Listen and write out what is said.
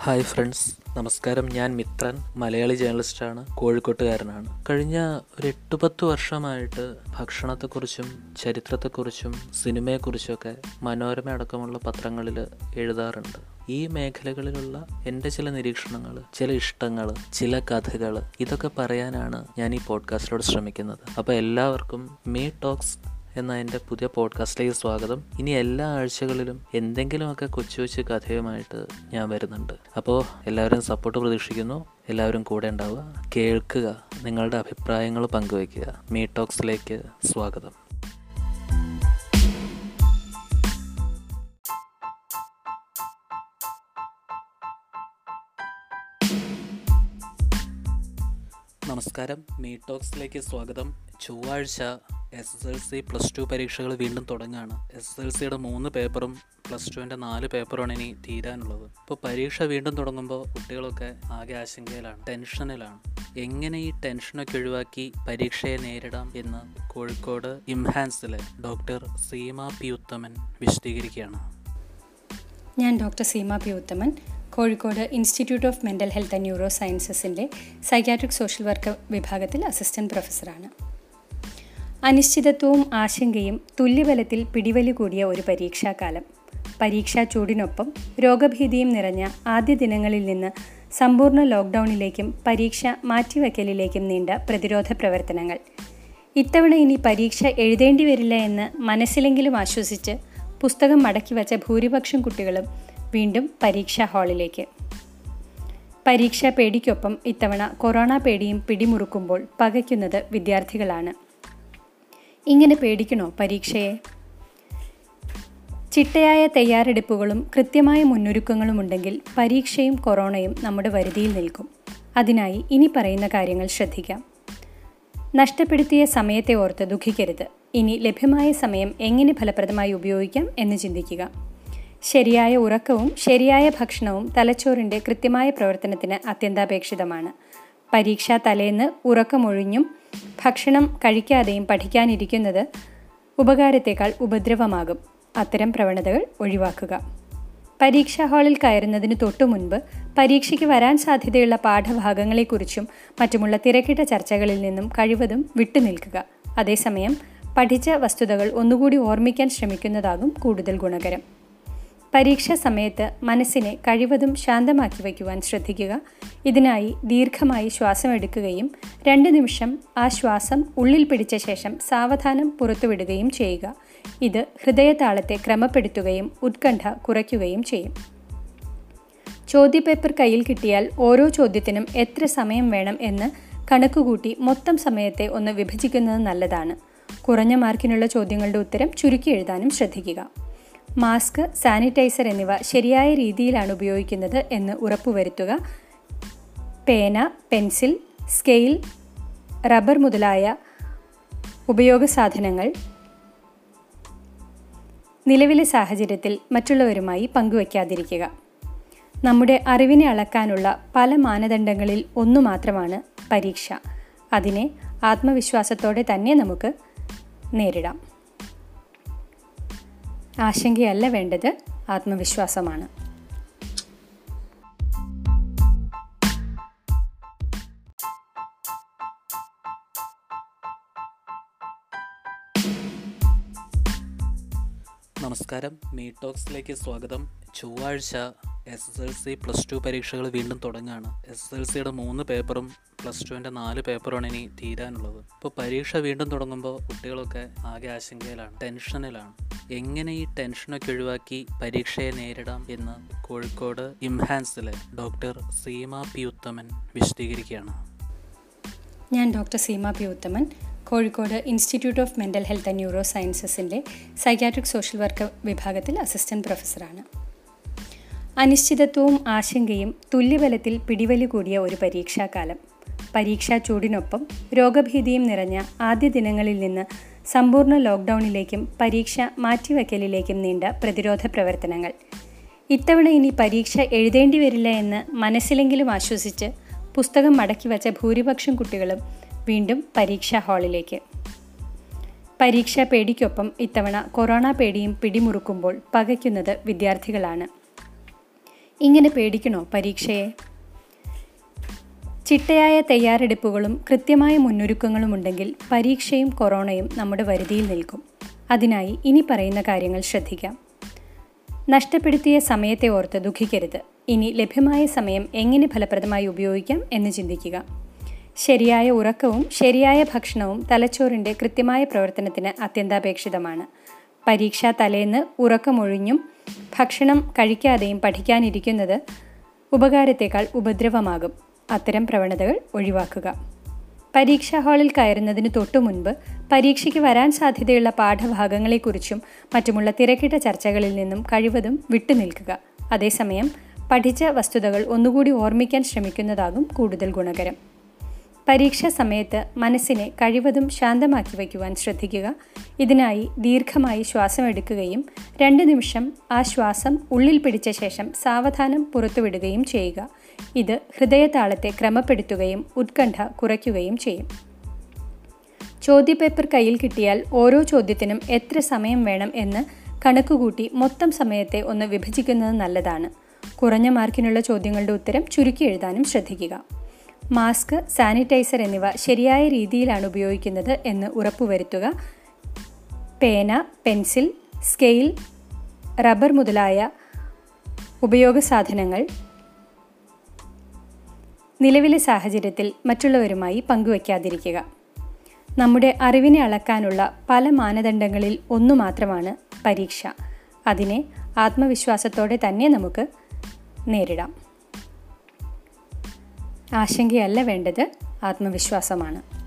Hi friends നമസ്കാരം. ഞാൻ മിത്രൻ മലയാളി ജേർണലിസ്റ്റാണ് കോഴിക്കോട്ടുകാരനാണ്. കഴിഞ്ഞ ഒരു എട്ട് പത്ത് വർഷമായിട്ട് ഭക്ഷണത്തെക്കുറിച്ചും ചരിത്രത്തെക്കുറിച്ചും സിനിമയെക്കുറിച്ചൊക്കെ മനോരമ അടക്കമുള്ള പത്രങ്ങളിൽ എഴുതാറുണ്ട്. ഈ മേഖലകളിലുള്ള എന്റെ ചില നിരീക്ഷണങ്ങൾ ചില ഇഷ്ടങ്ങൾ ചില കഥകൾ ഇതൊക്കെ പറയാനാണ് ഞാൻ ഈ പോഡ്കാസ്റ്റിലൂടെ ശ്രമിക്കുന്നത്. അപ്പോൾ എല്ലാവർക്കും മീ ടോക്സ് എന്ന എന്റെ പുതിയ പോഡ്കാസ്റ്റിലേക്ക് സ്വാഗതം. ഇനി എല്ലാ ആഴ്ചകളിലും എന്തെങ്കിലുമൊക്കെ കൊച്ചു കൊച്ചു കഥയുമായിട്ട് ഞാൻ വരുന്നുണ്ട്. അപ്പോൾ എല്ലാവരും സപ്പോർട്ട് പ്രതീക്ഷിക്കുന്നു. എല്ലാവരും കൂടെ ഉണ്ടാവുക. കേൾക്കുക. നിങ്ങളുടെ അഭിപ്രായങ്ങൾ പങ്കുവയ്ക്കുക. മീ ടോക്സിലേക്ക് സ്വാഗതം. നമസ്കാരം. മീ ടോക്സിലേക്ക് സ്വാഗതം. ചൊവ്വാഴ്ച S S L C plus two പരീക്ഷകൾ വീണ്ടും തുടങ്ങുകയാണ് എസ് എസ് എൽ സിയുടെ മൂന്ന് പേപ്പറും പ്ലസ് ടുവിന്റെ നാല് പേപ്പറുമാണ് ഇനി തീരാനുള്ളത്. ഇപ്പോൾ പരീക്ഷ വീണ്ടും തുടങ്ങുമ്പോൾ കുട്ടികളൊക്കെ ആകെ ആശങ്കയിലാണ് ടെൻഷനിലാണ്. എങ്ങനെ ഈ ടെൻഷനൊക്കെ ഒഴിവാക്കി പരീക്ഷയെ നേരിടാം എന്ന് കോഴിക്കോട് ഇംഹാൻസിലെ ഡോക്ടർ സീമ പി ഉത്തമൻ വിശദീകരിക്കുകയാണ്. ഞാൻ doctor Seema P Uthaman Kozhikode institute of mental health and neuro സയൻസസിന്റെ psychiatric social work വിഭാഗത്തിൽ അസിസ്റ്റന്റ് പ്രൊഫസറാണ്. അനിശ്ചിതത്വവും ആശങ്കയും തുല്യബലത്തിൽ പിടിവലി കൂടിയ ഒരു പരീക്ഷാകാലം. പരീക്ഷാ ചൂടിനൊപ്പം രോഗഭീതിയും നിറഞ്ഞ ആദ്യ ദിനങ്ങളിൽ നിന്ന് സമ്പൂർണ ലോക്ക്ഡൗണിലേക്കും പരീക്ഷ മാറ്റിവെക്കലിലേക്കും നീണ്ട പ്രതിരോധ പ്രവർത്തനങ്ങൾ. ഇത്തവണ ഇനി പരീക്ഷ എഴുതേണ്ടി വരില്ല എന്ന് മനസ്സിലെങ്കിലും ആശ്വസിച്ച് പുസ്തകം മടക്കി വച്ച ഭൂരിപക്ഷം കുട്ടികളും വീണ്ടും പരീക്ഷാ ഹാളിലേക്ക്. പരീക്ഷാ പേടിക്കൊപ്പം ഇത്തവണ കൊറോണ പേടിയും പിടിമുറുക്കുമ്പോൾ പകയ്ക്കുന്നത് വിദ്യാർത്ഥികളാണ്. ഇങ്ങനെ പേടിക്കണോ പരീക്ഷയെ? ചിട്ടയായ തയ്യാറെടുപ്പുകളും കൃത്യമായ മുന്നൊരുക്കങ്ങളും ഉണ്ടെങ്കിൽ പരീക്ഷയും കൊറോണയും നമ്മുടെ വരുതിയിൽ നിൽക്കും. അതിനായി ഇനി പറയുന്ന കാര്യങ്ങൾ ശ്രദ്ധിക്കാം. നഷ്ടപ്പെടുത്തിയ സമയത്തെ ഓർത്ത് ദുഃഖിക്കരുത്. ഇനി ലഭ്യമായ സമയം എങ്ങനെ ഫലപ്രദമായി ഉപയോഗിക്കാം എന്ന് ചിന്തിക്കുക. ശരിയായ ഉറക്കവും ശരിയായ ഭക്ഷണവും തലച്ചോറിന്റെ കൃത്യമായ പ്രവർത്തനത്തിന് അത്യന്താപേക്ഷിതമാണ്. പരീക്ഷാ തലേന്ന് ഉറക്കമൊഴിഞ്ഞും ഭക്ഷണം കഴിക്കാതെയും പഠിക്കാനിരിക്കുന്നത് ഉപകാരത്തേക്കാൾ ഉപദ്രവമാകും. അത്തരം പ്രവണതകൾ ഒഴിവാക്കുക. പരീക്ഷാ ഹാളിൽ കയറുന്നതിന് തൊട്ടു മുൻപ് പരീക്ഷയ്ക്ക് വരാൻ സാധ്യതയുള്ള പാഠഭാഗങ്ങളെക്കുറിച്ചും മറ്റുമുള്ള തിരക്കിട്ട ചർച്ചകളിൽ നിന്നും കഴിവതും വിട്ടുനിൽക്കുക. അതേസമയം പഠിച്ച വസ്തുതകൾ ഒന്നുകൂടി ഓർമ്മിക്കാൻ ശ്രമിക്കുന്നതാകും കൂടുതൽ ഗുണകരം. പരീക്ഷാ സമയത്ത് മനസ്സിനെ കഴിവതും ശാന്തമാക്കി വയ്ക്കുവാൻ ശ്രദ്ധിക്കുക. ഇതിനായി ദീർഘമായി ശ്വാസം എടുക്കുകയും രണ്ട് നിമിഷം ആ ശ്വാസം ഉള്ളിൽ പിടിച്ച ശേഷം സാവധാനം പുറത്തുവിടുകയും ചെയ്യുക. ഇത് ഹൃദയതാളത്തെ ക്രമപ്പെടുത്തുകയും ഉത്കണ്ഠ കുറയ്ക്കുകയും ചെയ്യും. ചോദ്യപേപ്പർ കയ്യിൽ കിട്ടിയാൽ ഓരോ ചോദ്യത്തിനും എത്ര സമയം വേണം എന്ന് കണക്കുകൂട്ടി മൊത്തം സമയത്തെ ഒന്ന് വിഭജിക്കുന്നത് നല്ലതാണ്. കുറഞ്ഞ മാർക്കിനുള്ള ചോദ്യങ്ങളുടെ ഉത്തരം ചുരുക്കി എഴുതാനും ശ്രദ്ധിക്കുക. മാസ്ക് സാനിറ്റൈസർ എന്നിവ ശരിയായ രീതിയിലാണ് ഉപയോഗിക്കുന്നത് എന്ന് ഉറപ്പുവരുത്തുക. പേന പെൻസിൽ സ്കെയിൽ റബ്ബർ മുതലായ ഉപയോഗ സാധനങ്ങൾ നിലവിലെ സാഹചര്യത്തിൽ മറ്റുള്ളവരുമായി പങ്കുവയ്ക്കാതിരിക്കുക. നമ്മുടെ അറിവിനെ അളക്കാനുള്ള പല മാനദണ്ഡങ്ങളിൽ ഒന്നു മാത്രമാണ് പരീക്ഷ. അതിനെ ആത്മവിശ്വാസത്തോടെ തന്നെ നമുക്ക് നേരിടാം. ആശങ്കയല്ല വേണ്ടത്. ആത്മവിശ്വാസമാണ്. നമസ്കാരം. മീ ടോക്സിലേക്ക് സ്വാഗതം. ചൊവ്വാഴ്ച S S L C plus two പരീക്ഷകൾ വീണ്ടും തുടങ്ങുകയാണ് എസ് എസ് എൽ സിയുടെ മൂന്ന് പേപ്പറും പ്ലസ് ടുവിന്റെ നാല് പേപ്പറുമാണ് ഇനി തീരാനുള്ളത്. ഇപ്പോൾ പരീക്ഷ വീണ്ടും തുടങ്ങുമ്പോൾ കുട്ടികളൊക്കെ ആകെ ആശങ്കയിലാണ് ടെൻഷനിലാണ്. എങ്ങനെ ഈ ടെൻഷനൊക്കെ ഒഴിവാക്കി പരീക്ഷയെ നേരിടാം എന്ന് കോഴിക്കോട് ഇംഹാൻസിലെ ഡോക്ടർ സീമ പി ഉത്തമൻ വിശദീകരിക്കുകയാണ്. ഞാൻ doctor Seema P Uthaman Kozhikode institute of mental health and neuro സയൻസസിന്റെ psychiatric social work വിഭാഗത്തിൽ അസിസ്റ്റന്റ് പ്രൊഫസറാണ്. അനിശ്ചിതത്വവും ആശങ്കയും തുല്യബലത്തിൽ പിടിവലി കൂടിയ ഒരു പരീക്ഷാകാലം. പരീക്ഷാ ചൂടിനൊപ്പം രോഗഭീതിയും നിറഞ്ഞ ആദ്യ ദിനങ്ങളിൽ നിന്ന് സമ്പൂർണ ലോക്ക്ഡൗണിലേക്കും പരീക്ഷ മാറ്റിവെക്കലിലേക്കും നീണ്ട പ്രതിരോധ പ്രവർത്തനങ്ങൾ. ഇത്തവണ ഇനി പരീക്ഷ എഴുതേണ്ടി വരില്ല എന്ന് മനസ്സിലെങ്കിലും ആശ്വസിച്ച് പുസ്തകം മടക്കി വച്ച ഭൂരിപക്ഷം കുട്ടികളും വീണ്ടും പരീക്ഷാ ഹാളിലേക്ക്. പരീക്ഷാ പേടിക്കൊപ്പം ഇത്തവണ കൊറോണ പേടിയും പിടിമുറുക്കുമ്പോൾ പകയ്ക്കുന്നത് വിദ്യാർത്ഥികളാണ്. ഇങ്ങനെ പേടിക്കണോ പരീക്ഷയെ? ചിട്ടയായ തയ്യാറെടുപ്പുകളും കൃത്യമായ മുന്നൊരുക്കങ്ങളും ഉണ്ടെങ്കിൽ പരീക്ഷയും കൊറോണയും നമ്മുടെ വരുതിയിൽ നിൽക്കും. അതിനായി ഇനി പറയുന്ന കാര്യങ്ങൾ ശ്രദ്ധിക്കാം. നഷ്ടപ്പെടുത്തിയ സമയത്തെ ഓർത്ത് ദുഃഖിക്കരുത്. ഇനി ലഭ്യമായ സമയം എങ്ങനെ ഫലപ്രദമായി ഉപയോഗിക്കാം എന്ന് ചിന്തിക്കുക. ശരിയായ ഉറക്കവും ശരിയായ ഭക്ഷണവും തലച്ചോറിന്റെ കൃത്യമായ പ്രവർത്തനത്തിന് അത്യന്താപേക്ഷിതമാണ്. പരീക്ഷാ തലേന്ന് ഉറക്കമൊഴിഞ്ഞും ഭക്ഷണം കഴിക്കാതെയും പഠിക്കാനിരിക്കുന്നത് ഉപകാരത്തേക്കാൾ ഉപദ്രവമാകും. അത്തരം പ്രവണതകൾ ഒഴിവാക്കുക. പരീക്ഷാ ഹാളിൽ കയറുന്നതിന് തൊട്ടു മുൻപ് പരീക്ഷയ്ക്ക് വരാൻ സാധ്യതയുള്ള പാഠഭാഗങ്ങളെക്കുറിച്ചും മറ്റുമുള്ള തിരക്കിട്ട ചർച്ചകളിൽ നിന്നും കഴിവതും വിട്ടുനിൽക്കുക. അതേസമയം പഠിച്ച വസ്തുതകൾ ഒന്നുകൂടി ഓർമ്മിക്കാൻ ശ്രമിക്കുന്നതാകും കൂടുതൽ ഗുണകരം. പരീക്ഷാ സമയത്ത് മനസ്സിനെ കഴിവതും ശാന്തമാക്കി വയ്ക്കുവാൻ ശ്രദ്ധിക്കുക. ഇതിനായി ദീർഘമായി ശ്വാസം എടുക്കുകയും രണ്ട് നിമിഷം ആ ശ്വാസം ഉള്ളിൽ പിടിച്ച ശേഷം സാവധാനം പുറത്തുവിടുകയും ചെയ്യുക. ഇത് ഹൃദയതാളത്തെ ക്രമപ്പെടുത്തുകയും ഉത്കണ്ഠ കുറയ്ക്കുകയും ചെയ്യും. ചോദ്യപേപ്പർ കയ്യിൽ കിട്ടിയാൽ ഓരോ ചോദ്യത്തിനും എത്ര സമയം വേണം എന്ന് കണക്കുകൂട്ടി മൊത്തം സമയത്തെ ഒന്ന് വിഭജിക്കുന്നത് നല്ലതാണ്. കുറഞ്ഞ മാർക്കിനുള്ള ചോദ്യങ്ങളുടെ ഉത്തരം ചുരുക്കി എഴുതാനും ശ്രദ്ധിക്കുക. മാസ്ക് സാനിറ്റൈസർ എന്നിവ ശരിയായ രീതിയിലാണ് ഉപയോഗിക്കുന്നത് എന്ന് ഉറപ്പുവരുത്തുക. പേന പെൻസിൽ സ്കെയിൽ റബ്ബർ മുതലായ ഉപയോഗ സാധനങ്ങൾ നിലവിലെ സാഹചര്യത്തിൽ മറ്റുള്ളവരുമായി പങ്കുവയ്ക്കാതിരിക്കുക. നമ്മുടെ അറിവിനെ അളക്കാനുള്ള പല മാനദണ്ഡങ്ങളിൽ ഒന്നു മാത്രമാണ് പരീക്ഷ. അതിനെ ആത്മവിശ്വാസത്തോടെ തന്നെ നമുക്ക് നേരിടാം. ആശങ്കയല്ല വേണ്ടത് ആത്മവിശ്വാസമാണ്.